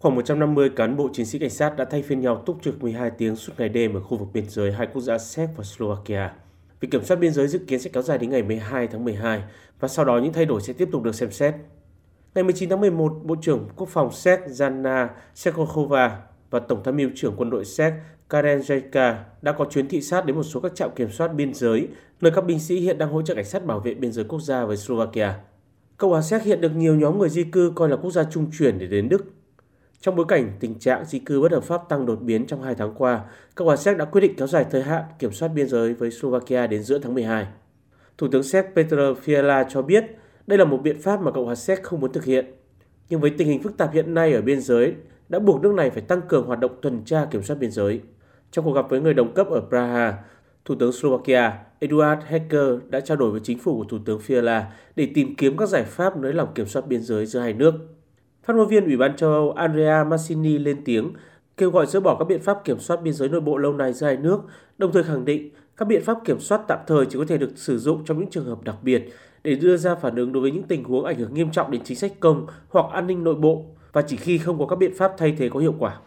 Khoảng 150 cán bộ chiến sĩ cảnh sát đã thay phiên nhau túc trực 12 tiếng suốt ngày đêm ở khu vực biên giới hai quốc gia Séc và Slovakia. Việc kiểm soát biên giới dự kiến sẽ kéo dài đến ngày 12 tháng 12 và sau đó những thay đổi sẽ tiếp tục được xem xét. Ngày 19 tháng 11, Bộ trưởng Quốc phòng Séc Jana Sekokova và Tổng tham mưu trưởng quân đội Séc Karen Jajka đã có chuyến thị sát đến một số các trạm kiểm soát biên giới, nơi các binh sĩ hiện đang hỗ trợ cảnh sát bảo vệ biên giới quốc gia với Slovakia. Cộng hòa Séc hiện được nhiều nhóm người di cư coi là quốc gia trung chuyển để đến Đức. Trong bối cảnh tình trạng di cư bất hợp pháp tăng đột biến trong hai tháng qua, Cộng hòa Séc đã quyết định kéo dài thời hạn kiểm soát biên giới với Slovakia đến giữa tháng 12. Thủ tướng Séc Petr Fiala cho biết đây là một biện pháp mà Cộng hòa Séc không muốn thực hiện. Nhưng với tình hình phức tạp hiện nay ở biên giới, đã buộc nước này phải tăng cường hoạt động tuần tra kiểm soát biên giới. Trong cuộc gặp với người đồng cấp ở Praha, Thủ tướng Slovakia Eduard Hecker đã trao đổi với chính phủ của Thủ tướng Fiala để tìm kiếm các giải pháp nới lỏng kiểm soát biên giới giữa hai nước. Phát ngôn viên Ủy ban châu Âu Andrea Massini lên tiếng kêu gọi dỡ bỏ các biện pháp kiểm soát biên giới nội bộ lâu nay giữa hai nước, đồng thời khẳng định các biện pháp kiểm soát tạm thời chỉ có thể được sử dụng trong những trường hợp đặc biệt để đưa ra phản ứng đối với những tình huống ảnh hưởng nghiêm trọng đến chính sách công hoặc an ninh nội bộ và chỉ khi không có các biện pháp thay thế có hiệu quả.